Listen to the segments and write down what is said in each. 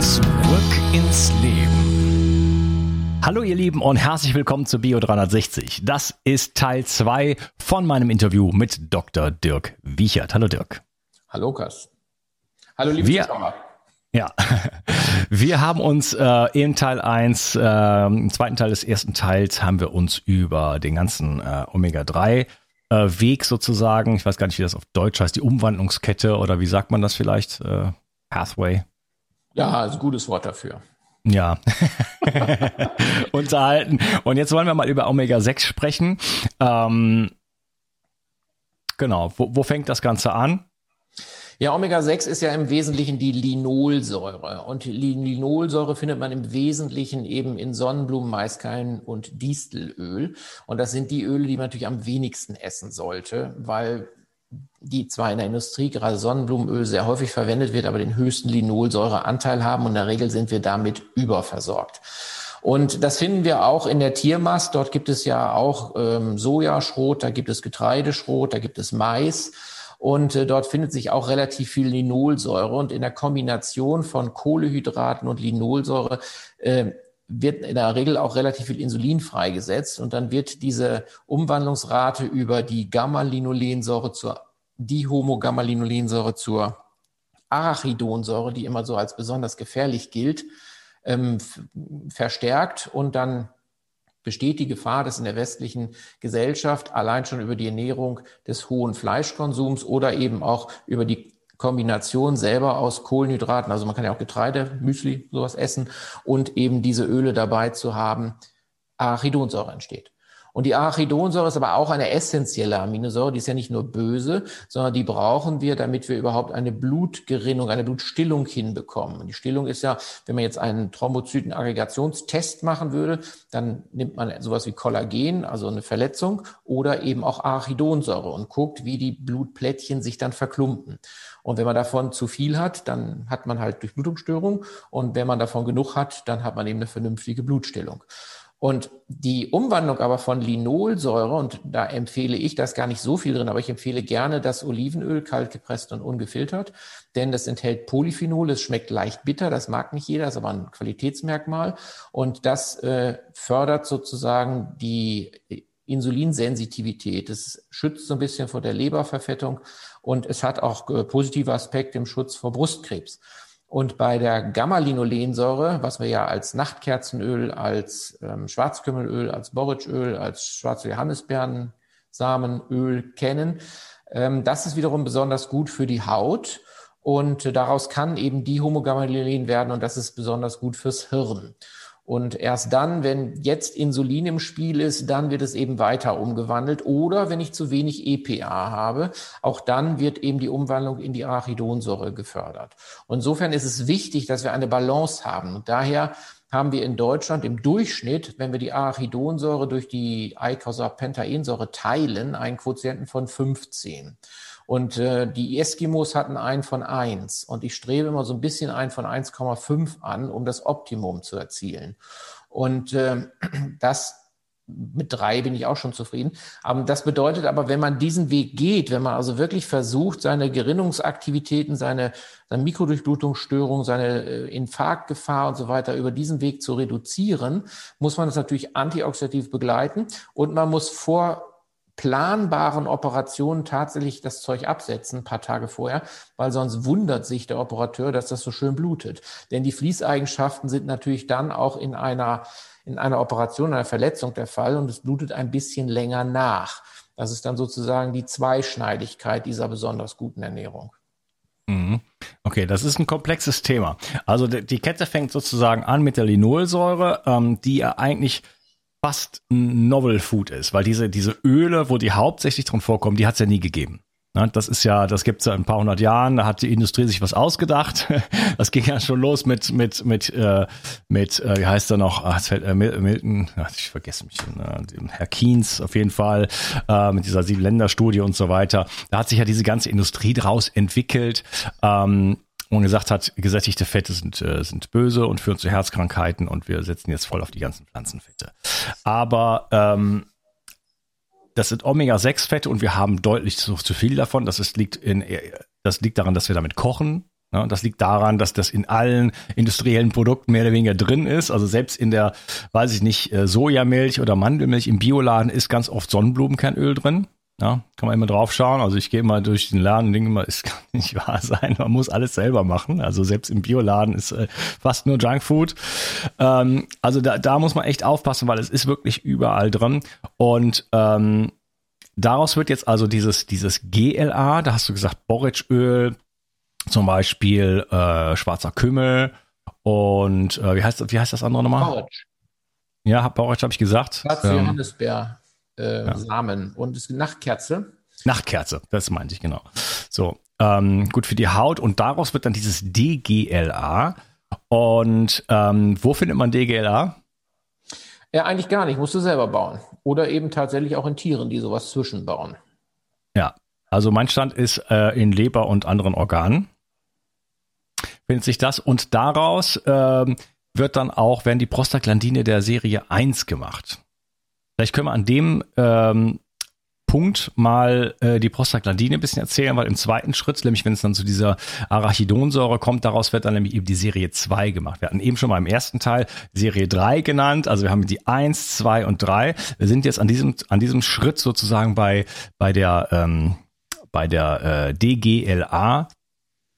Zurück ins Leben. Hallo ihr Lieben und herzlich willkommen zu Bio 360. Das ist Teil 2 von meinem Interview mit Dr. Dirk Wiechert. Hallo Dirk. Hallo Kas. Hallo liebe Wir, Zuschauer. Ja, wir haben uns äh, in Teil 1, äh, im zweiten Teil des ersten Teils, haben wir uns über den ganzen äh, Omega-3 äh, Weg sozusagen, ich weiß gar nicht, wie das auf Deutsch heißt, die Umwandlungskette oder wie sagt man das vielleicht? Äh, Pathway. Ja, ist ein gutes Wort dafür. Ja, unterhalten. Und jetzt wollen wir mal über Omega-6 sprechen. Ähm, genau, wo, wo fängt das Ganze an? Ja, Omega-6 ist ja im Wesentlichen die Linolsäure. Und die Linolsäure findet man im Wesentlichen eben in Sonnenblumen, Maiskeilen und Distelöl. Und das sind die Öle, die man natürlich am wenigsten essen sollte, weil die zwar in der Industrie, gerade Sonnenblumenöl, sehr häufig verwendet wird, aber den höchsten Linolsäureanteil haben und in der Regel sind wir damit überversorgt. Und das finden wir auch in der Tiermast. Dort gibt es ja auch ähm, Sojaschrot, da gibt es Getreideschrot, da gibt es Mais. Und äh, dort findet sich auch relativ viel Linolsäure. Und in der Kombination von Kohlehydraten und Linolsäure äh, wird in der Regel auch relativ viel Insulin freigesetzt. Und dann wird diese Umwandlungsrate über die Gamma-Linolensäure zur Dihomogamma-Linolensäure zur Arachidonsäure, die immer so als besonders gefährlich gilt, ähm, verstärkt und dann besteht die Gefahr, dass in der westlichen Gesellschaft allein schon über die Ernährung des hohen Fleischkonsums oder eben auch über die Kombination selber aus Kohlenhydraten, also man kann ja auch Getreide, Müsli, sowas essen und eben diese Öle dabei zu haben, Arachidonsäure entsteht. Und die Arachidonsäure ist aber auch eine essentielle Aminosäure, die ist ja nicht nur böse, sondern die brauchen wir, damit wir überhaupt eine Blutgerinnung, eine Blutstillung hinbekommen. Und die Stillung ist ja, wenn man jetzt einen Thrombozytenaggregationstest machen würde, dann nimmt man sowas wie Kollagen, also eine Verletzung, oder eben auch Arachidonsäure und guckt, wie die Blutplättchen sich dann verklumpen. Und wenn man davon zu viel hat, dann hat man halt Durchblutungsstörung. Und wenn man davon genug hat, dann hat man eben eine vernünftige Blutstillung. Und die Umwandlung aber von Linolsäure, und da empfehle ich, das gar nicht so viel drin, aber ich empfehle gerne das Olivenöl, kalt gepresst und ungefiltert, denn das enthält Polyphenol, es schmeckt leicht bitter, das mag nicht jeder, ist aber ein Qualitätsmerkmal. Und das äh, fördert sozusagen die Insulinsensitivität. Es schützt so ein bisschen vor der Leberverfettung und es hat auch äh, positive Aspekte im Schutz vor Brustkrebs. Und bei der Gamma-Linolensäure, was wir ja als Nachtkerzenöl, als ähm, Schwarzkümmelöl, als Borretschöl, als schwarze Johannisbeeren-Samenöl kennen, ähm, das ist wiederum besonders gut für die Haut. Und daraus kann eben die Homogamma-Linolen werden und das ist besonders gut fürs Hirn. Und erst dann, wenn jetzt Insulin im Spiel ist, dann wird es eben weiter umgewandelt. Oder wenn ich zu wenig EPA habe, auch dann wird eben die Umwandlung in die Arachidonsäure gefördert. Und insofern ist es wichtig, dass wir eine Balance haben. Und daher haben wir in Deutschland im Durchschnitt, wenn wir die Arachidonsäure durch die Eicosapentaensäure teilen, einen Quotienten von 15. Und äh, die Eskimos hatten einen von eins Und ich strebe immer so ein bisschen einen von 1,5 an, um das Optimum zu erzielen. Und äh, das mit drei bin ich auch schon zufrieden. Aber das bedeutet aber, wenn man diesen Weg geht, wenn man also wirklich versucht, seine Gerinnungsaktivitäten, seine, seine Mikrodurchblutungsstörung, seine äh, Infarktgefahr und so weiter über diesen Weg zu reduzieren, muss man das natürlich antioxidativ begleiten und man muss vor planbaren Operationen tatsächlich das Zeug absetzen, ein paar Tage vorher, weil sonst wundert sich der Operateur, dass das so schön blutet. Denn die Fließeigenschaften sind natürlich dann auch in einer, in einer Operation, einer Verletzung der Fall und es blutet ein bisschen länger nach. Das ist dann sozusagen die Zweischneidigkeit dieser besonders guten Ernährung. Mhm. Okay, das ist ein komplexes Thema. Also die Kette fängt sozusagen an mit der Linolsäure, ähm, die ja eigentlich fast Novel Food ist, weil diese, diese Öle, wo die hauptsächlich drin vorkommen, die hat es ja nie gegeben. Ne, das ist ja, das gibt's ja ein paar hundert Jahren, da hat die Industrie sich was ausgedacht. Das ging ja schon los mit, mit, mit, äh, mit äh, wie heißt er noch, ah, fällt, äh, Milton, ach, ich vergesse mich, äh, Herr Keynes auf jeden Fall, äh, mit dieser Sieben-Länder-Studie und so weiter. Da hat sich ja diese ganze Industrie draus entwickelt. Ähm, und gesagt hat, gesättigte Fette sind, äh, sind böse und führen zu Herzkrankheiten und wir setzen jetzt voll auf die ganzen Pflanzenfette. Aber ähm, das sind Omega-6-Fette und wir haben deutlich zu, zu viel davon. Das ist, liegt, in, das liegt daran, dass wir damit kochen. Ne? Das liegt daran, dass das in allen industriellen Produkten mehr oder weniger drin ist. Also selbst in der, weiß ich nicht, äh, Sojamilch oder Mandelmilch im Bioladen ist ganz oft Sonnenblumenkernöl drin. Ja, kann man immer drauf schauen. Also ich gehe mal durch den Laden und denke immer, es kann nicht wahr sein. Man muss alles selber machen. Also selbst im Bioladen ist äh, fast nur Junkfood. Ähm, also da, da muss man echt aufpassen, weil es ist wirklich überall drin. Und ähm, daraus wird jetzt also dieses, dieses GLA, da hast du gesagt, Borretschöl, zum Beispiel äh, schwarzer Kümmel und äh, wie heißt wie heißt das andere nochmal? Borretsch. Ja, Borretsch habe ich gesagt. Schwarze ähm, Johannisbeer äh, ja. Samen und es Nachtkerze. Nachtkerze, das meinte ich genau. So, ähm, gut für die Haut und daraus wird dann dieses DGLA. Und ähm, wo findet man DGLA? Ja, eigentlich gar nicht, musst du selber bauen. Oder eben tatsächlich auch in Tieren, die sowas zwischenbauen. Ja, also mein Stand ist äh, in Leber und anderen Organen. Findet sich das und daraus ähm, wird dann auch, werden die Prostaglandine der Serie 1 gemacht. Vielleicht können wir an dem ähm, Punkt mal äh, die Prostaglandine ein bisschen erzählen, weil im zweiten Schritt, nämlich wenn es dann zu dieser Arachidonsäure kommt, daraus wird dann nämlich eben die Serie 2 gemacht. Wir hatten eben schon mal im ersten Teil Serie 3 genannt, also wir haben die 1, 2 und 3. Wir sind jetzt an diesem, an diesem Schritt sozusagen bei, bei der, ähm, bei der äh, DGLA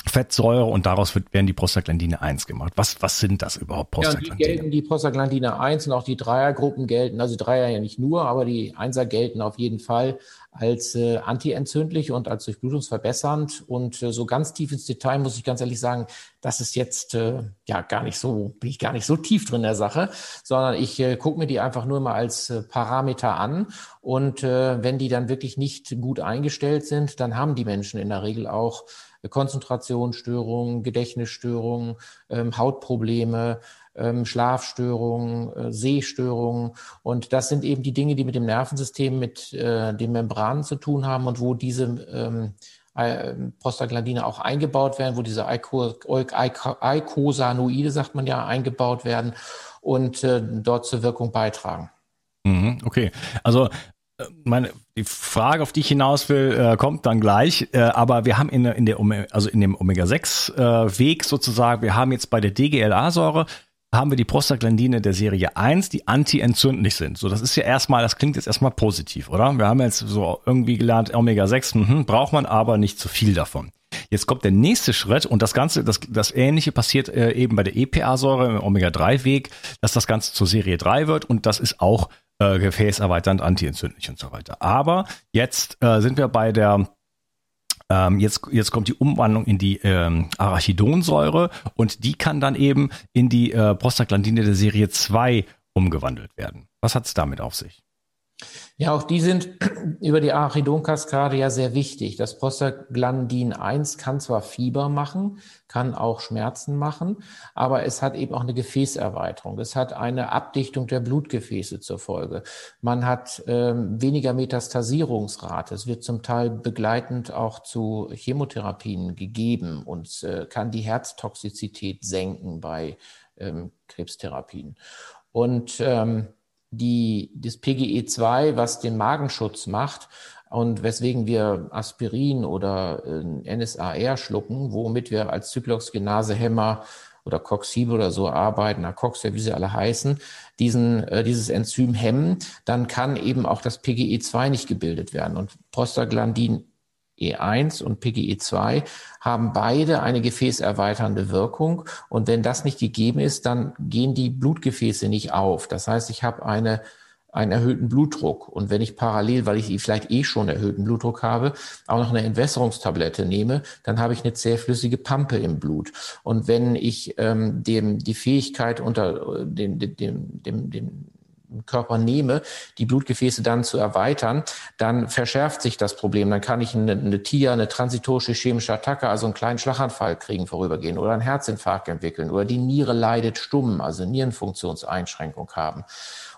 Fettsäure und daraus wird, werden die Prostaglandine 1 gemacht. Was, was sind das überhaupt, Prostaglandine? Ja, die gelten die Prostaglandine 1 und auch die Dreiergruppen gelten, also Dreier ja nicht nur, aber die Einser gelten auf jeden Fall als äh, antientzündlich und als durchblutungsverbessernd. Und äh, so ganz tief ins Detail muss ich ganz ehrlich sagen, das ist jetzt äh, ja gar nicht so, bin ich gar nicht so tief drin in der Sache, sondern ich äh, gucke mir die einfach nur mal als äh, Parameter an. Und äh, wenn die dann wirklich nicht gut eingestellt sind, dann haben die Menschen in der Regel auch Konzentrationsstörungen, Gedächtnisstörungen, ähm, Hautprobleme, ähm, Schlafstörungen, äh, Sehstörungen. Und das sind eben die Dinge, die mit dem Nervensystem, mit äh, den Membranen zu tun haben und wo diese ähm, äh, Prostaglandine auch eingebaut werden, wo diese Eicosanoide, sagt man ja, eingebaut werden und dort zur Wirkung beitragen. Mhm, okay, also meine, die Frage, auf die ich hinaus will, äh, kommt dann gleich. Äh, aber wir haben in, in der, also in dem Omega-6-Weg äh, sozusagen, wir haben jetzt bei der DGLA-Säure haben wir die Prostaglandine der Serie 1, die anti-entzündlich sind. So, das ist ja erstmal, das klingt jetzt erstmal positiv, oder? Wir haben jetzt so irgendwie gelernt, Omega-6 mhm, braucht man aber nicht zu viel davon. Jetzt kommt der nächste Schritt und das Ganze, das, das Ähnliche passiert äh, eben bei der EPA-Säure im Omega-3-Weg, dass das Ganze zur Serie 3 wird und das ist auch äh, gefäßerweiternd, antientzündlich und so weiter. Aber jetzt äh, sind wir bei der ähm, jetzt, jetzt kommt die Umwandlung in die ähm, Arachidonsäure und die kann dann eben in die äh, Prostaglandine der Serie 2 umgewandelt werden. Was hat es damit auf sich? Ja, auch die sind über die Arachidonkaskade ja sehr wichtig. Das Prostaglandin 1 kann zwar Fieber machen, kann auch Schmerzen machen, aber es hat eben auch eine Gefäßerweiterung. Es hat eine Abdichtung der Blutgefäße zur Folge. Man hat ähm, weniger Metastasierungsrate. Es wird zum Teil begleitend auch zu Chemotherapien gegeben und äh, kann die Herztoxizität senken bei ähm, Krebstherapien. Und ähm, die, das PGE2, was den Magenschutz macht und weswegen wir Aspirin oder äh, NSAR schlucken, womit wir als Zyklooxgenasehemmer oder Coxib oder so arbeiten, Acox, wie sie alle heißen, diesen, äh, dieses Enzym hemmen, dann kann eben auch das PGE2 nicht gebildet werden. Und Prostaglandin E1 und PGE2 haben beide eine gefäßerweiternde Wirkung. Und wenn das nicht gegeben ist, dann gehen die Blutgefäße nicht auf. Das heißt, ich habe eine einen erhöhten Blutdruck. Und wenn ich parallel, weil ich vielleicht eh schon erhöhten Blutdruck habe, auch noch eine Entwässerungstablette nehme, dann habe ich eine zähflüssige Pampe im Blut. Und wenn ich ähm, dem die Fähigkeit unter dem, dem, dem, dem Körper nehme, die Blutgefäße dann zu erweitern, dann verschärft sich das Problem. Dann kann ich eine, eine TIA, eine transitorische chemische Attacke, also einen kleinen Schlaganfall kriegen vorübergehen oder einen Herzinfarkt entwickeln oder die Niere leidet stumm, also Nierenfunktionseinschränkung haben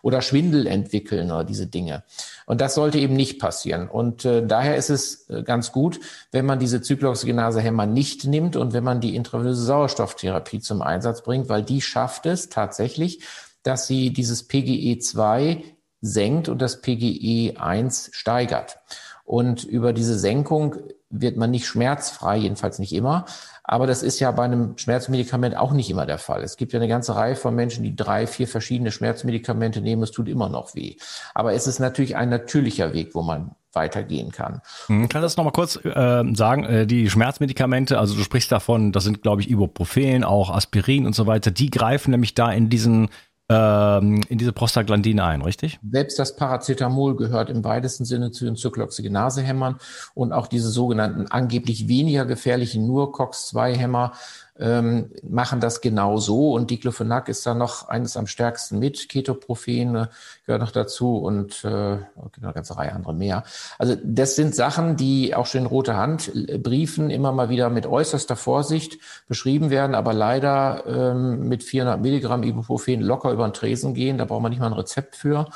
oder Schwindel entwickeln oder diese Dinge. Und das sollte eben nicht passieren. Und äh, daher ist es äh, ganz gut, wenn man diese Zyklooxygenase-Hämmer nicht nimmt und wenn man die intravenöse Sauerstofftherapie zum Einsatz bringt, weil die schafft es tatsächlich, dass sie dieses PGE2 senkt und das PGE1 steigert. Und über diese Senkung wird man nicht schmerzfrei, jedenfalls nicht immer. Aber das ist ja bei einem Schmerzmedikament auch nicht immer der Fall. Es gibt ja eine ganze Reihe von Menschen, die drei, vier verschiedene Schmerzmedikamente nehmen. Es tut immer noch weh. Aber es ist natürlich ein natürlicher Weg, wo man weitergehen kann. Hm, kann das nochmal kurz äh, sagen, äh, die Schmerzmedikamente, also du sprichst davon, das sind glaube ich Ibuprofen, auch Aspirin und so weiter, die greifen nämlich da in diesen ähm, in diese Prostaglandine ein, richtig? Selbst das Paracetamol gehört im weitesten Sinne zu den Zyklooxygenase-Hämmern und auch diese sogenannten angeblich weniger gefährlichen nur COX-2-Hämmer ähm, machen das genau so. Und Diclofenac ist da noch eines am stärksten mit. Ketoprofen äh, gehört noch dazu und äh, eine ganze Reihe andere mehr. Also das sind Sachen, die auch schon in Rote Hand äh, Briefen immer mal wieder mit äußerster Vorsicht beschrieben werden, aber leider ähm, mit 400 Milligramm Ibuprofen locker über den Tresen gehen. Da braucht man nicht mal ein Rezept für.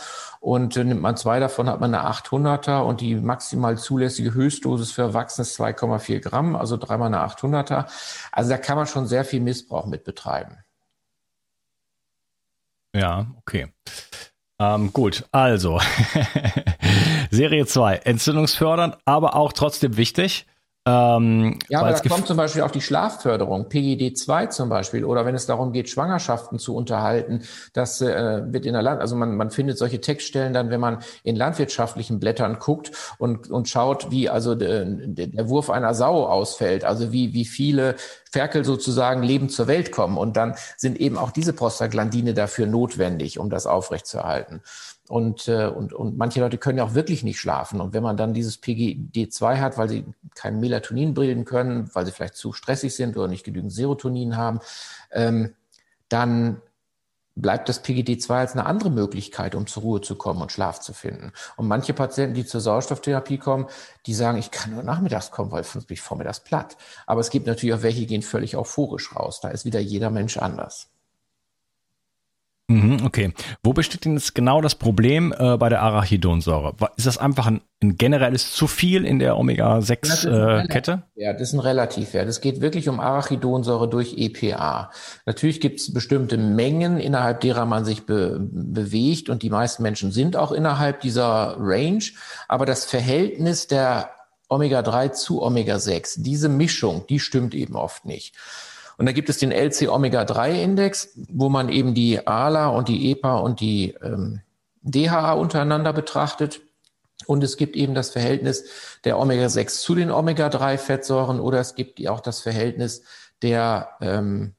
Und äh, nimmt man zwei davon, hat man eine 800er und die maximal zulässige Höchstdosis für Erwachsene ist 2,4 Gramm, also dreimal eine 800er. Also da kann man schon sehr viel Missbrauch mit betreiben. Ja, okay. Ähm, gut, also Serie 2, entzündungsfördernd, aber auch trotzdem wichtig. Ähm, ja, aber da kommt zum Beispiel auch die Schlafförderung, PGD2 zum Beispiel, oder wenn es darum geht, Schwangerschaften zu unterhalten, das äh, wird in der Land, also man, man findet solche Textstellen dann, wenn man in landwirtschaftlichen Blättern guckt und, und schaut, wie also de, de, der Wurf einer Sau ausfällt, also wie, wie viele Ferkel sozusagen lebend zur Welt kommen. Und dann sind eben auch diese Prostaglandine dafür notwendig, um das aufrechtzuerhalten. Und, äh, und, und manche Leute können ja auch wirklich nicht schlafen. Und wenn man dann dieses PGD2 hat, weil sie kein Melatonin bilden können, weil sie vielleicht zu stressig sind oder nicht genügend Serotonin haben, ähm, dann bleibt das PGD2 als eine andere Möglichkeit, um zur Ruhe zu kommen und Schlaf zu finden. Und manche Patienten, die zur Sauerstofftherapie kommen, die sagen, ich kann nur nachmittags kommen, weil sonst bin ich vormittags platt. Aber es gibt natürlich auch welche, die gehen völlig euphorisch raus. Da ist wieder jeder Mensch anders. Mhm, okay. Wo besteht denn jetzt genau das Problem äh, bei der Arachidonsäure? Ist das einfach ein, ein generelles zu viel in der Omega-6-Kette? Äh, ja, das ist ein Relativwert. Es geht wirklich um Arachidonsäure durch EPA. Natürlich gibt es bestimmte Mengen, innerhalb derer man sich be bewegt und die meisten Menschen sind auch innerhalb dieser Range. Aber das Verhältnis der Omega-3 zu Omega-6, diese Mischung, die stimmt eben oft nicht. Und da gibt es den LC-Omega-3-Index, wo man eben die ALA und die EPA und die ähm, DHA untereinander betrachtet. Und es gibt eben das Verhältnis der Omega-6 zu den Omega-3-Fettsäuren oder es gibt auch das Verhältnis der, ähm,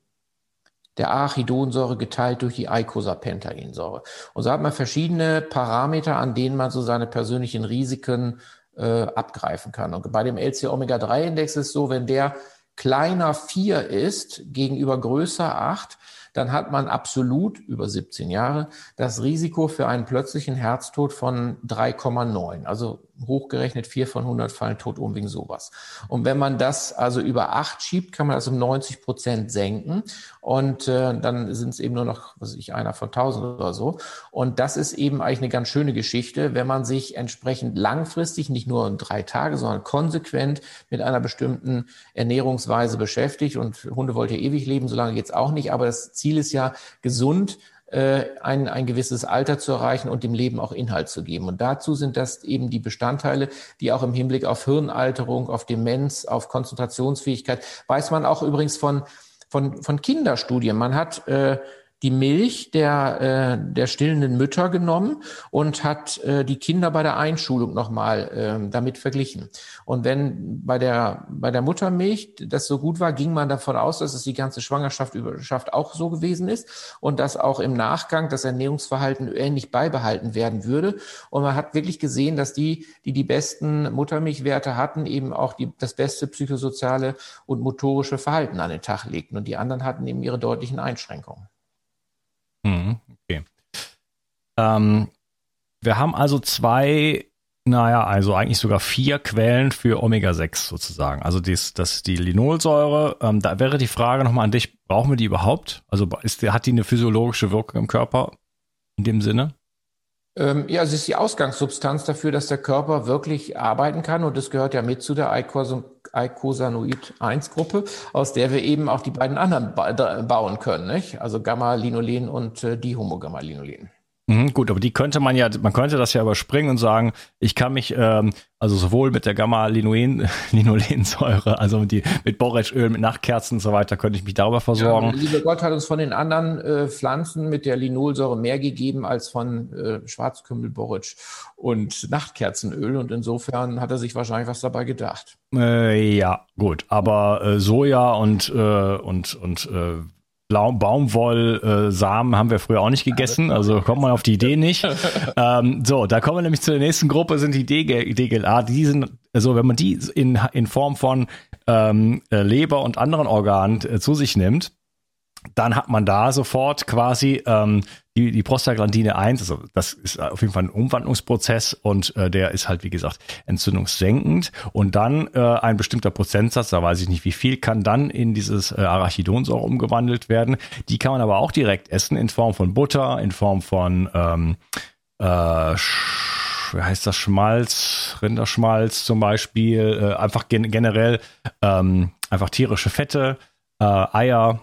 der Arachidonsäure geteilt durch die Eicosapentaensäure. Und so hat man verschiedene Parameter, an denen man so seine persönlichen Risiken äh, abgreifen kann. Und bei dem LC-Omega-3-Index ist es so, wenn der kleiner 4 ist gegenüber größer 8, dann hat man absolut über 17 Jahre das Risiko für einen plötzlichen Herztod von 3,9. Also hochgerechnet vier von 100 fallen tot um wegen sowas. Und wenn man das also über acht schiebt, kann man das um 90 Prozent senken. Und äh, dann sind es eben nur noch, was weiß ich, einer von 1000 oder so. Und das ist eben eigentlich eine ganz schöne Geschichte, wenn man sich entsprechend langfristig, nicht nur in drei Tage, sondern konsequent mit einer bestimmten Ernährungsweise beschäftigt. Und Hunde wollt ihr ewig leben, solange geht's auch nicht. Aber das Ziel ist ja gesund ein, ein gewisses Alter zu erreichen und dem Leben auch Inhalt zu geben. Und dazu sind das eben die Bestandteile, die auch im Hinblick auf Hirnalterung, auf Demenz, auf Konzentrationsfähigkeit, weiß man auch übrigens von, von, von Kinderstudien. Man hat äh, die Milch der, äh, der stillenden Mütter genommen und hat äh, die Kinder bei der Einschulung nochmal äh, damit verglichen. Und wenn bei der, bei der Muttermilch das so gut war, ging man davon aus, dass es die ganze Schwangerschaft überschafft auch so gewesen ist und dass auch im Nachgang das Ernährungsverhalten ähnlich beibehalten werden würde. Und man hat wirklich gesehen, dass die, die die besten Muttermilchwerte hatten, eben auch die, das beste psychosoziale und motorische Verhalten an den Tag legten. Und die anderen hatten eben ihre deutlichen Einschränkungen. Mhm, okay. Ähm, wir haben also zwei, naja, also eigentlich sogar vier Quellen für Omega-6 sozusagen. Also dies, das die Linolsäure. Ähm, da wäre die Frage nochmal an dich, brauchen wir die überhaupt? Also ist, hat die eine physiologische Wirkung im Körper in dem Sinne? Ähm, ja, es ist die Ausgangssubstanz dafür, dass der Körper wirklich arbeiten kann. Und das gehört ja mit zu der Eicosanoid-1-Gruppe, aus der wir eben auch die beiden anderen ba bauen können. Nicht? Also Gamma-Linolen und äh, Dihomogamma-Linolen. Mhm, gut, aber die könnte man ja, man könnte das ja überspringen und sagen, ich kann mich ähm, also sowohl mit der Gamma-Linolensäure, also die, mit Borretschöl, mit Nachtkerzen und so weiter, könnte ich mich darüber versorgen. Ja, lieber Gott hat uns von den anderen äh, Pflanzen mit der Linolsäure mehr gegeben als von äh, Schwarzkümmel, Borretsch und Nachtkerzenöl und insofern hat er sich wahrscheinlich was dabei gedacht. Äh, ja, gut, aber äh, Soja und äh, und und äh, Baumwollsamen äh, haben wir früher auch nicht gegessen, also kommt man auf die Idee nicht. ähm, so, da kommen wir nämlich zu der nächsten Gruppe, sind die DGLA. Die sind, also wenn man die in, in Form von ähm, äh, Leber und anderen Organen äh, zu sich nimmt, dann hat man da sofort quasi ähm, die, die Prostaglandine 1, also das ist auf jeden Fall ein Umwandlungsprozess und äh, der ist halt, wie gesagt, entzündungssenkend. Und dann äh, ein bestimmter Prozentsatz, da weiß ich nicht wie viel, kann dann in dieses äh, Arachidonsäure umgewandelt werden. Die kann man aber auch direkt essen in Form von Butter, in Form von ähm, äh, wie heißt das, Schmalz, Rinderschmalz zum Beispiel, äh, einfach gen generell ähm, einfach tierische Fette, äh, Eier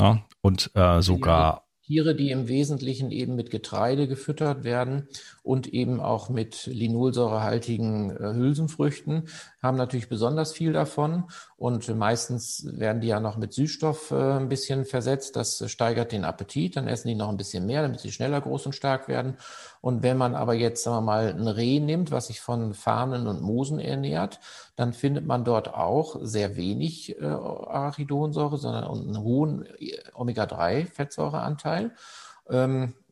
ja, und äh, sogar Tiere, die im Wesentlichen eben mit Getreide gefüttert werden und eben auch mit linolsäurehaltigen äh, Hülsenfrüchten, haben natürlich besonders viel davon. Und meistens werden die ja noch mit Süßstoff äh, ein bisschen versetzt. Das steigert den Appetit. Dann essen die noch ein bisschen mehr, damit sie schneller groß und stark werden. Und wenn man aber jetzt, sagen wir mal, ein Reh nimmt, was sich von Farnen und Moosen ernährt, dann findet man dort auch sehr wenig äh, Arachidonsäure, sondern einen hohen äh, Omega-3-Fettsäureanteil.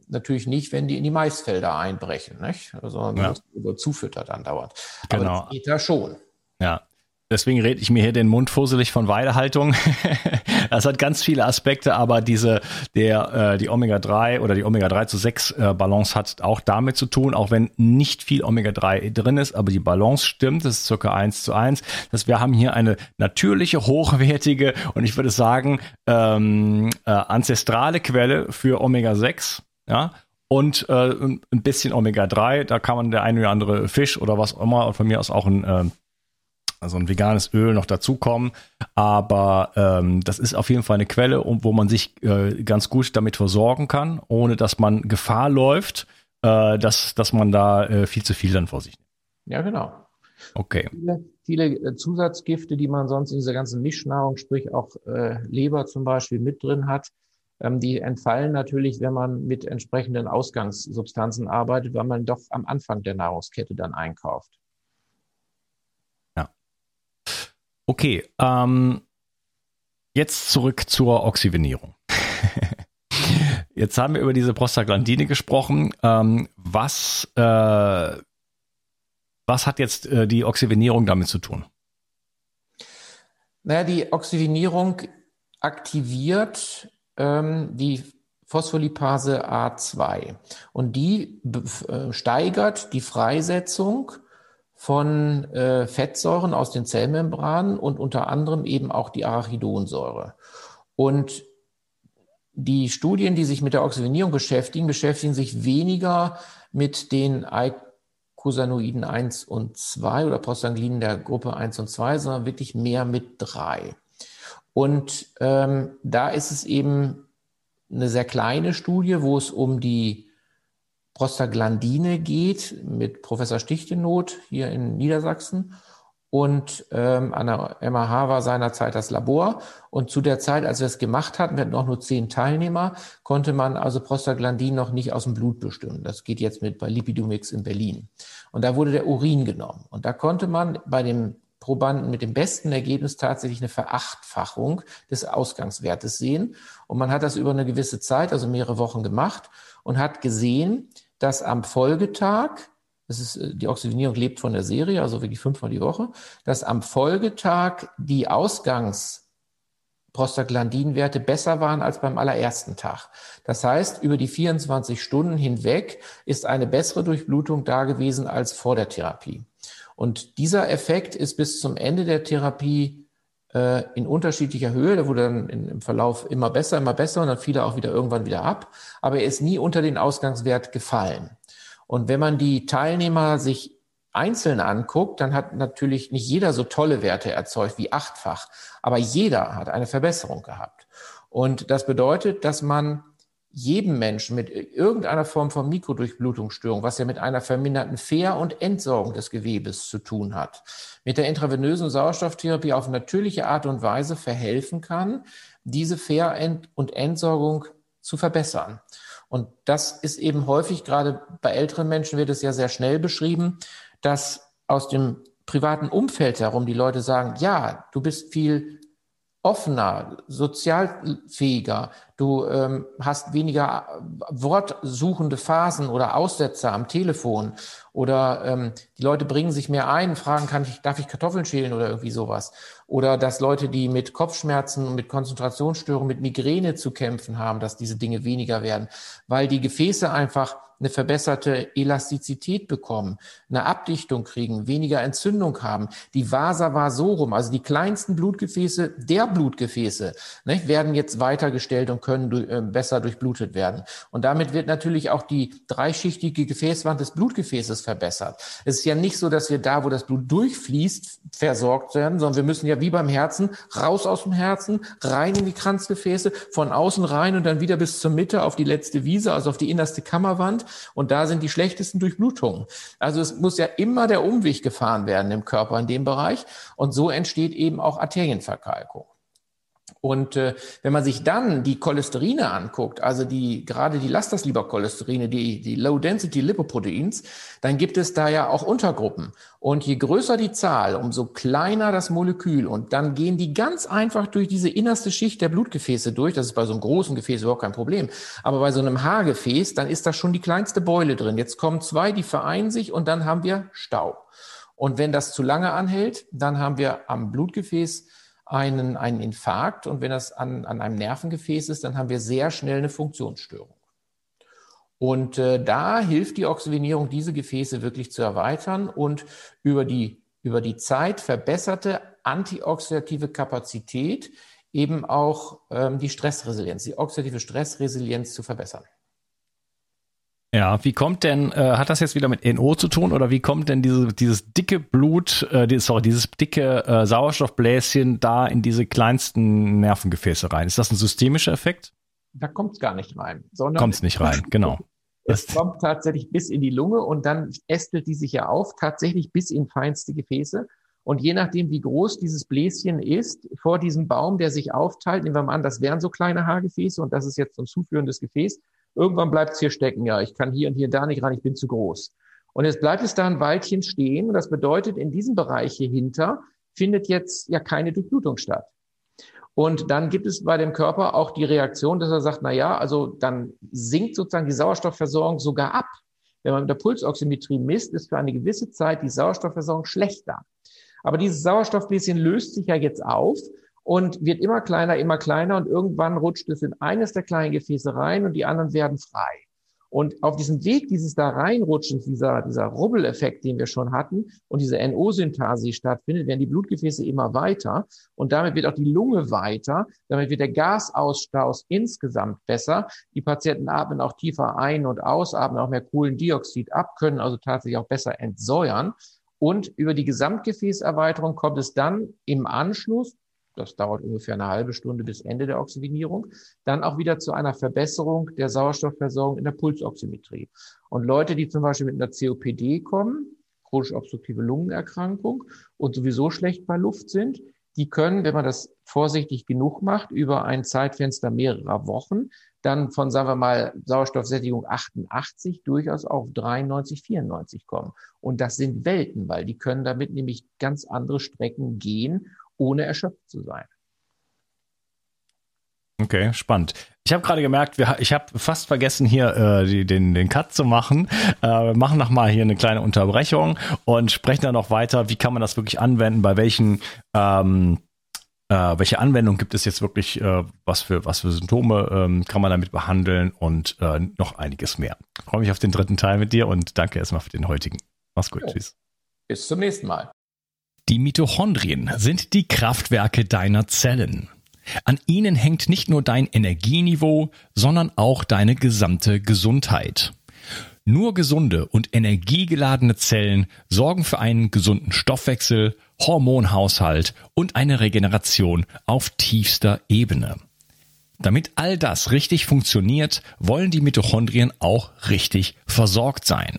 Natürlich nicht, wenn die in die Maisfelder einbrechen, nicht? sondern ja. über zufüttert andauernd. Genau. Aber das geht da schon. Ja, Deswegen rede ich mir hier den Mund fusselig von Weidehaltung. das hat ganz viele Aspekte, aber diese, der, äh, die Omega-3 oder die Omega-3 zu 6 äh, Balance hat auch damit zu tun, auch wenn nicht viel Omega-3 drin ist, aber die Balance stimmt, das ist circa 1 zu 1. dass wir haben hier eine natürliche, hochwertige und ich würde sagen, ähm, äh, ancestrale Quelle für Omega-6, ja, und äh, ein bisschen Omega-3, da kann man der eine oder andere Fisch oder was auch immer, von mir aus auch ein äh, also ein veganes Öl noch dazukommen. Aber ähm, das ist auf jeden Fall eine Quelle, wo man sich äh, ganz gut damit versorgen kann, ohne dass man Gefahr läuft, äh, dass, dass man da äh, viel zu viel dann vor sich nimmt. Ja, genau. Okay. Viele, viele äh, Zusatzgifte, die man sonst in dieser ganzen Mischnahrung, sprich auch Leber zum Beispiel mit drin hat, die entfallen natürlich, wenn man mit entsprechenden Ausgangssubstanzen arbeitet, weil man doch am Anfang der Nahrungskette dann einkauft. Ja. Okay, ähm, jetzt zurück zur Oxygenierung. jetzt haben wir über diese Prostaglandine gesprochen. Ähm, was, äh, was hat jetzt äh, die Oxygenierung damit zu tun? Naja, die Oxygenierung aktiviert ähm, die Phospholipase A2 und die äh, steigert die Freisetzung von äh, Fettsäuren aus den Zellmembranen und unter anderem eben auch die Arachidonsäure. Und die Studien, die sich mit der Oxygenierung beschäftigen, beschäftigen sich weniger mit den Eicosanoiden 1 und 2 oder Prostaglandinen der Gruppe 1 und 2, sondern wirklich mehr mit 3. Und ähm, da ist es eben eine sehr kleine Studie, wo es um die Prostaglandine geht mit Professor Stichtenoth hier in Niedersachsen. Und ähm, an der MAH war seinerzeit das Labor. Und zu der Zeit, als wir es gemacht hatten, wir hatten auch nur zehn Teilnehmer, konnte man also Prostaglandin noch nicht aus dem Blut bestimmen. Das geht jetzt mit bei Lipidomix in Berlin. Und da wurde der Urin genommen. Und da konnte man bei dem Probanden mit dem besten Ergebnis tatsächlich eine Verachtfachung des Ausgangswertes sehen. Und man hat das über eine gewisse Zeit, also mehrere Wochen gemacht und hat gesehen, dass am Folgetag, das ist, äh, die Oxygenierung lebt von der Serie, also wirklich fünfmal die Woche, dass am Folgetag die Ausgangsprostaglandinwerte besser waren als beim allerersten Tag. Das heißt, über die 24 Stunden hinweg ist eine bessere Durchblutung da gewesen als vor der Therapie. Und dieser Effekt ist bis zum Ende der Therapie äh, in unterschiedlicher Höhe. Der wurde dann in, im Verlauf immer besser, immer besser und dann fiel er auch wieder irgendwann wieder ab. Aber er ist nie unter den Ausgangswert gefallen. Und wenn man die Teilnehmer sich einzeln anguckt, dann hat natürlich nicht jeder so tolle Werte erzeugt wie achtfach, aber jeder hat eine Verbesserung gehabt. Und das bedeutet, dass man jedem Menschen mit irgendeiner Form von Mikrodurchblutungsstörung, was ja mit einer verminderten Fair- und Entsorgung des Gewebes zu tun hat, mit der intravenösen Sauerstofftherapie auf natürliche Art und Weise verhelfen kann, diese Fair- und Entsorgung zu verbessern. Und das ist eben häufig, gerade bei älteren Menschen wird es ja sehr schnell beschrieben, dass aus dem privaten Umfeld herum die Leute sagen, ja, du bist viel offener, sozialfähiger, du ähm, hast weniger äh, wortsuchende Phasen oder Aussetzer am Telefon oder ähm, die Leute bringen sich mehr ein, fragen, kann ich, darf ich Kartoffeln schälen oder irgendwie sowas. Oder dass Leute, die mit Kopfschmerzen, mit Konzentrationsstörungen, mit Migräne zu kämpfen haben, dass diese Dinge weniger werden, weil die Gefäße einfach eine verbesserte Elastizität bekommen, eine Abdichtung kriegen, weniger Entzündung haben. Die Vasa vasorum, also die kleinsten Blutgefäße der Blutgefäße, ne, werden jetzt weitergestellt und können äh, besser durchblutet werden. Und damit wird natürlich auch die dreischichtige Gefäßwand des Blutgefäßes verbessert. Es ist ja nicht so, dass wir da, wo das Blut durchfließt, versorgt werden, sondern wir müssen ja wie beim Herzen raus aus dem Herzen, rein in die Kranzgefäße, von außen rein und dann wieder bis zur Mitte auf die letzte Wiese, also auf die innerste Kammerwand. Und da sind die schlechtesten Durchblutungen. Also es muss ja immer der Umweg gefahren werden im Körper in dem Bereich. Und so entsteht eben auch Arterienverkalkung. Und äh, wenn man sich dann die Cholesterine anguckt, also die gerade die Lastersleber-Cholesterine, die, die Low-Density-Lipoproteins, dann gibt es da ja auch Untergruppen. Und je größer die Zahl, umso kleiner das Molekül. Und dann gehen die ganz einfach durch diese innerste Schicht der Blutgefäße durch. Das ist bei so einem großen Gefäß überhaupt kein Problem. Aber bei so einem Haargefäß, dann ist da schon die kleinste Beule drin. Jetzt kommen zwei, die vereinen sich und dann haben wir Stau. Und wenn das zu lange anhält, dann haben wir am Blutgefäß einen, einen Infarkt und wenn das an, an einem Nervengefäß ist, dann haben wir sehr schnell eine Funktionsstörung. Und äh, da hilft die Oxygenierung, diese Gefäße wirklich zu erweitern und über die, über die Zeit verbesserte antioxidative Kapazität eben auch ähm, die Stressresilienz, die oxidative Stressresilienz zu verbessern. Ja, wie kommt denn, äh, hat das jetzt wieder mit NO zu tun oder wie kommt denn diese, dieses dicke Blut, äh, die, sorry, dieses dicke äh, Sauerstoffbläschen da in diese kleinsten Nervengefäße rein? Ist das ein systemischer Effekt? Da kommt es gar nicht rein. Kommt es nicht rein, genau. Es kommt tatsächlich bis in die Lunge und dann ästelt die sich ja auf, tatsächlich bis in feinste Gefäße. Und je nachdem, wie groß dieses Bläschen ist, vor diesem Baum, der sich aufteilt, nehmen wir mal an, das wären so kleine Haargefäße und das ist jetzt so ein zuführendes Gefäß. Irgendwann bleibt es hier stecken. Ja, ich kann hier und hier da nicht ran, ich bin zu groß. Und jetzt bleibt es da ein Weilchen stehen. Und das bedeutet, in diesem Bereich hier hinter findet jetzt ja keine Durchblutung statt. Und dann gibt es bei dem Körper auch die Reaktion, dass er sagt, na ja, also dann sinkt sozusagen die Sauerstoffversorgung sogar ab. Wenn man mit der Pulsoximetrie misst, ist für eine gewisse Zeit die Sauerstoffversorgung schlechter. Aber dieses Sauerstoffbläschen löst sich ja jetzt auf und wird immer kleiner, immer kleiner und irgendwann rutscht es in eines der kleinen Gefäße rein und die anderen werden frei. Und auf diesem Weg dieses da reinrutschens, dieser, dieser Rubbeleffekt, den wir schon hatten, und diese NO-Synthase, stattfindet, werden die Blutgefäße immer weiter. Und damit wird auch die Lunge weiter. Damit wird der Gasausstoß insgesamt besser. Die Patienten atmen auch tiefer ein und aus, atmen auch mehr Kohlendioxid ab, können also tatsächlich auch besser entsäuern. Und über die Gesamtgefäßerweiterung kommt es dann im Anschluss das dauert ungefähr eine halbe Stunde bis Ende der Oxygenierung, dann auch wieder zu einer Verbesserung der Sauerstoffversorgung in der Pulsoximetrie. Und Leute, die zum Beispiel mit einer COPD kommen, chronisch obstruktive Lungenerkrankung und sowieso schlecht bei Luft sind, die können, wenn man das vorsichtig genug macht, über ein Zeitfenster mehrerer Wochen dann von, sagen wir mal, Sauerstoffsättigung 88 durchaus auf 93, 94 kommen. Und das sind Welten, weil die können damit nämlich ganz andere Strecken gehen ohne erschöpft zu sein. Okay, spannend. Ich habe gerade gemerkt, wir, ich habe fast vergessen, hier äh, die, den, den Cut zu machen. Äh, wir machen nochmal hier eine kleine Unterbrechung und sprechen dann noch weiter, wie kann man das wirklich anwenden, bei welchen, ähm, äh, welche Anwendung gibt es jetzt wirklich, äh, was, für, was für Symptome ähm, kann man damit behandeln und äh, noch einiges mehr. Ich freue mich auf den dritten Teil mit dir und danke erstmal für den heutigen. Mach's gut, jo. tschüss. Bis zum nächsten Mal. Die Mitochondrien sind die Kraftwerke deiner Zellen. An ihnen hängt nicht nur dein Energieniveau, sondern auch deine gesamte Gesundheit. Nur gesunde und energiegeladene Zellen sorgen für einen gesunden Stoffwechsel, Hormonhaushalt und eine Regeneration auf tiefster Ebene. Damit all das richtig funktioniert, wollen die Mitochondrien auch richtig versorgt sein.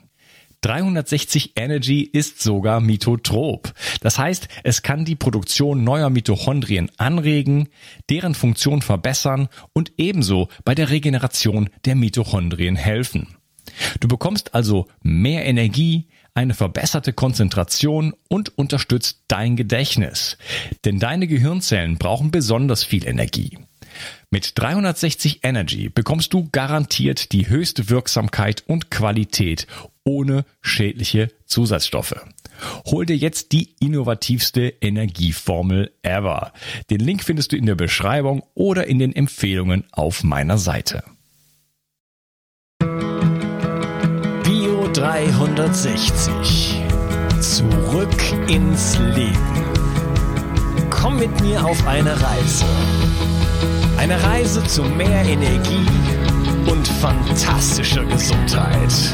360 Energy ist sogar mitotrop. Das heißt, es kann die Produktion neuer Mitochondrien anregen, deren Funktion verbessern und ebenso bei der Regeneration der Mitochondrien helfen. Du bekommst also mehr Energie, eine verbesserte Konzentration und unterstützt dein Gedächtnis. Denn deine Gehirnzellen brauchen besonders viel Energie. Mit 360 Energy bekommst du garantiert die höchste Wirksamkeit und Qualität ohne schädliche Zusatzstoffe. Hol dir jetzt die innovativste Energieformel ever. Den Link findest du in der Beschreibung oder in den Empfehlungen auf meiner Seite. Bio 360. Zurück ins Leben. Komm mit mir auf eine Reise. Eine Reise zu mehr Energie und fantastischer Gesundheit.